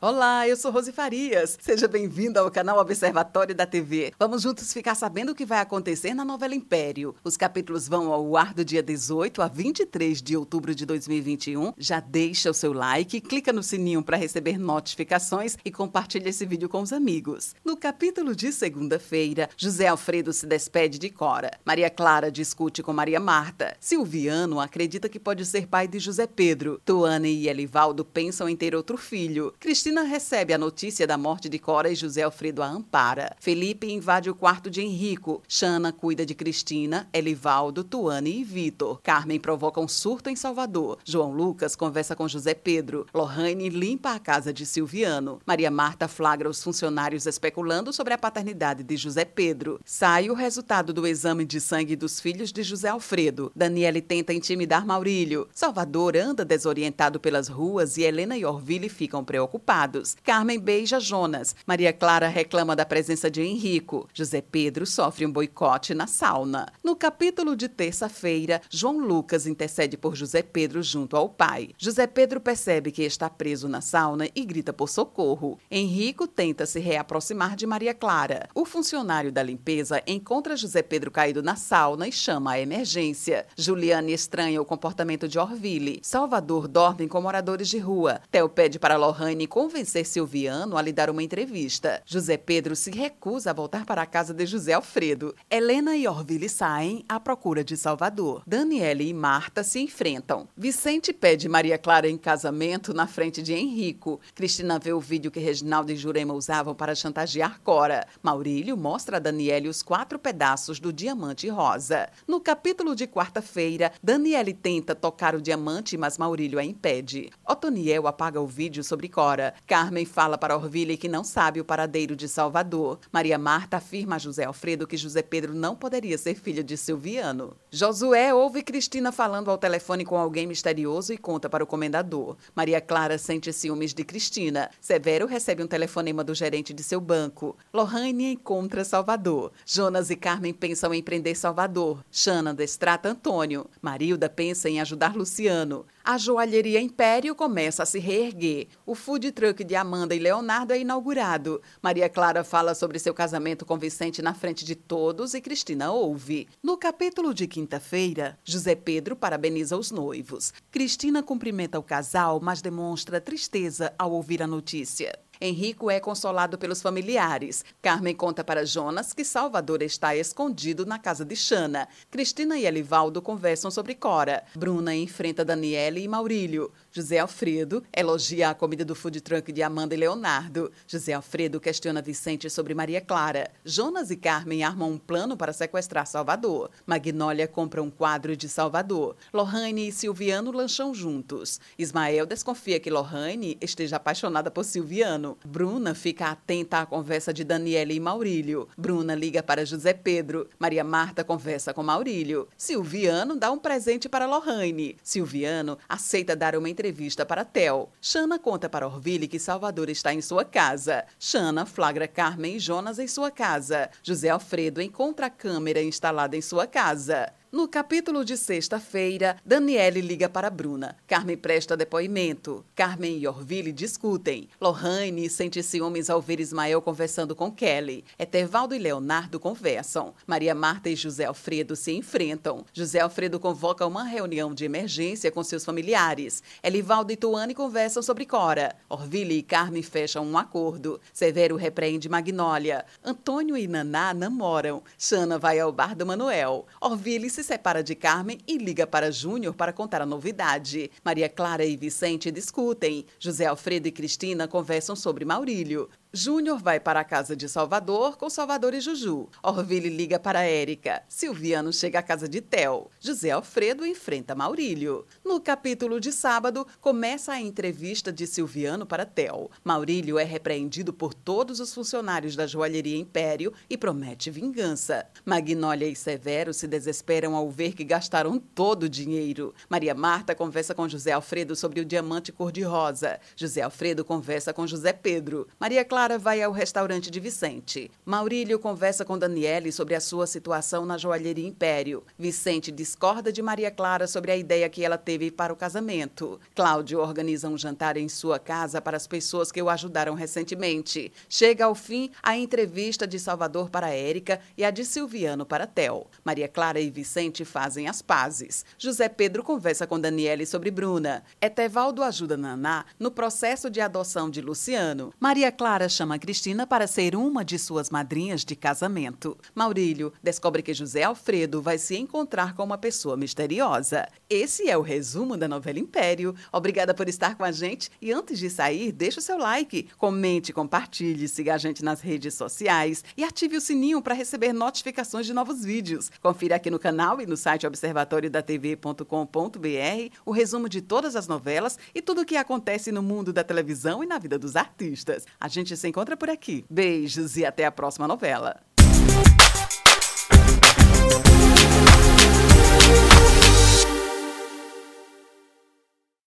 Olá, eu sou Rose Farias. Seja bem-vindo ao canal Observatório da TV. Vamos juntos ficar sabendo o que vai acontecer na novela Império. Os capítulos vão ao ar do dia 18 a 23 de outubro de 2021. Já deixa o seu like, clica no sininho para receber notificações e compartilha esse vídeo com os amigos. No capítulo de segunda-feira, José Alfredo se despede de Cora. Maria Clara discute com Maria Marta. Silviano acredita que pode ser pai de José Pedro. Tuane e Elivaldo pensam em ter outro filho. Cristina Cristina recebe a notícia da morte de Cora e José Alfredo a ampara. Felipe invade o quarto de Henrico. Xana cuida de Cristina, Elivaldo, Tuane e Vitor. Carmen provoca um surto em Salvador. João Lucas conversa com José Pedro. Lohane limpa a casa de Silviano. Maria Marta flagra os funcionários especulando sobre a paternidade de José Pedro. Sai o resultado do exame de sangue dos filhos de José Alfredo. Daniele tenta intimidar Maurílio. Salvador anda desorientado pelas ruas e Helena e Orville ficam preocupados. Carmen beija Jonas. Maria Clara reclama da presença de Henrico. José Pedro sofre um boicote na sauna. No capítulo de terça-feira, João Lucas intercede por José Pedro junto ao pai. José Pedro percebe que está preso na sauna e grita por socorro. Henrico tenta se reaproximar de Maria Clara. O funcionário da limpeza encontra José Pedro caído na sauna e chama a emergência. Juliane estranha o comportamento de Orville. Salvador dorme com moradores de rua. Theo pede para Lohane convencer Silviano a lhe dar uma entrevista. José Pedro se recusa a voltar para a casa de José Alfredo. Helena e Orville saem à procura de Salvador. Daniele e Marta se enfrentam. Vicente pede Maria Clara em casamento na frente de Henrico. Cristina vê o vídeo que Reginaldo e Jurema usavam para chantagear Cora. Maurílio mostra a Daniele os quatro pedaços do diamante rosa. No capítulo de quarta-feira, Daniele tenta tocar o diamante, mas Maurílio a impede. Otoniel apaga o vídeo sobre Cora. Carmen fala para Orville que não sabe o paradeiro de Salvador. Maria Marta afirma a José Alfredo que José Pedro não poderia ser filho de Silviano. Josué ouve Cristina falando ao telefone com alguém misterioso e conta para o comendador. Maria Clara sente ciúmes de Cristina. Severo recebe um telefonema do gerente de seu banco. Lohane encontra Salvador. Jonas e Carmen pensam em prender Salvador. Xana destrata Antônio. Marilda pensa em ajudar Luciano. A joalheria Império começa a se reerguer. O food truck de Amanda e Leonardo é inaugurado. Maria Clara fala sobre seu casamento com Vicente na frente de todos e Cristina ouve. No capítulo de quinta-feira, José Pedro parabeniza os noivos. Cristina cumprimenta o casal, mas demonstra tristeza ao ouvir a notícia. Henrico é consolado pelos familiares. Carmen conta para Jonas que Salvador está escondido na casa de Xana. Cristina e Elivaldo conversam sobre Cora. Bruna enfrenta Daniele e Maurílio. José Alfredo elogia a comida do food truck de Amanda e Leonardo. José Alfredo questiona Vicente sobre Maria Clara. Jonas e Carmen armam um plano para sequestrar Salvador. Magnólia compra um quadro de Salvador. Lohane e Silviano lancham juntos. Ismael desconfia que Lohane esteja apaixonada por Silviano. Bruna fica atenta à conversa de Daniela e Maurílio. Bruna liga para José Pedro. Maria Marta conversa com Maurílio. Silviano dá um presente para Lohane. Silviano aceita dar uma entrevista para Tel. Xana conta para Orville que Salvador está em sua casa. Xana flagra Carmen e Jonas em sua casa. José Alfredo encontra a câmera instalada em sua casa. No capítulo de sexta-feira, Daniele liga para Bruna. Carmen presta depoimento. Carmen e Orville discutem. Lohane sente ciúmes ao ver Ismael conversando com Kelly. Etervaldo e Leonardo conversam. Maria Marta e José Alfredo se enfrentam. José Alfredo convoca uma reunião de emergência com seus familiares. Elivaldo e Tuane conversam sobre Cora. Orville e Carmen fecham um acordo. Severo repreende Magnólia. Antônio e Naná namoram. Xana vai ao bar do Manuel. Orville se separa de Carmen e liga para Júnior para contar a novidade. Maria Clara e Vicente discutem. José Alfredo e Cristina conversam sobre Maurílio. Júnior vai para a casa de Salvador com Salvador e Juju. Orville liga para Érica. Silviano chega à casa de Tel. José Alfredo enfrenta Maurílio. No capítulo de sábado, começa a entrevista de Silviano para Tel. Maurílio é repreendido por todos os funcionários da joalheria Império e promete vingança. Magnólia e Severo se desesperam ao ver que gastaram todo o dinheiro. Maria Marta conversa com José Alfredo sobre o diamante cor-de-rosa. José Alfredo conversa com José Pedro. Maria Clara Clara vai ao restaurante de Vicente. Maurílio conversa com Daniele sobre a sua situação na joalheria Império. Vicente discorda de Maria Clara sobre a ideia que ela teve para o casamento. Cláudio organiza um jantar em sua casa para as pessoas que o ajudaram recentemente. Chega ao fim a entrevista de Salvador para Érica e a de Silviano para Tel. Maria Clara e Vicente fazem as pazes. José Pedro conversa com Daniele sobre Bruna. Etevaldo ajuda Naná no processo de adoção de Luciano. Maria Clara chama Cristina para ser uma de suas madrinhas de casamento. Maurílio descobre que José Alfredo vai se encontrar com uma pessoa misteriosa. Esse é o resumo da novela Império. Obrigada por estar com a gente e antes de sair, deixe o seu like, comente, compartilhe, siga a gente nas redes sociais e ative o sininho para receber notificações de novos vídeos. Confira aqui no canal e no site observatoriodatv.com.br o resumo de todas as novelas e tudo o que acontece no mundo da televisão e na vida dos artistas. A se encontra por aqui. Beijos e até a próxima novela.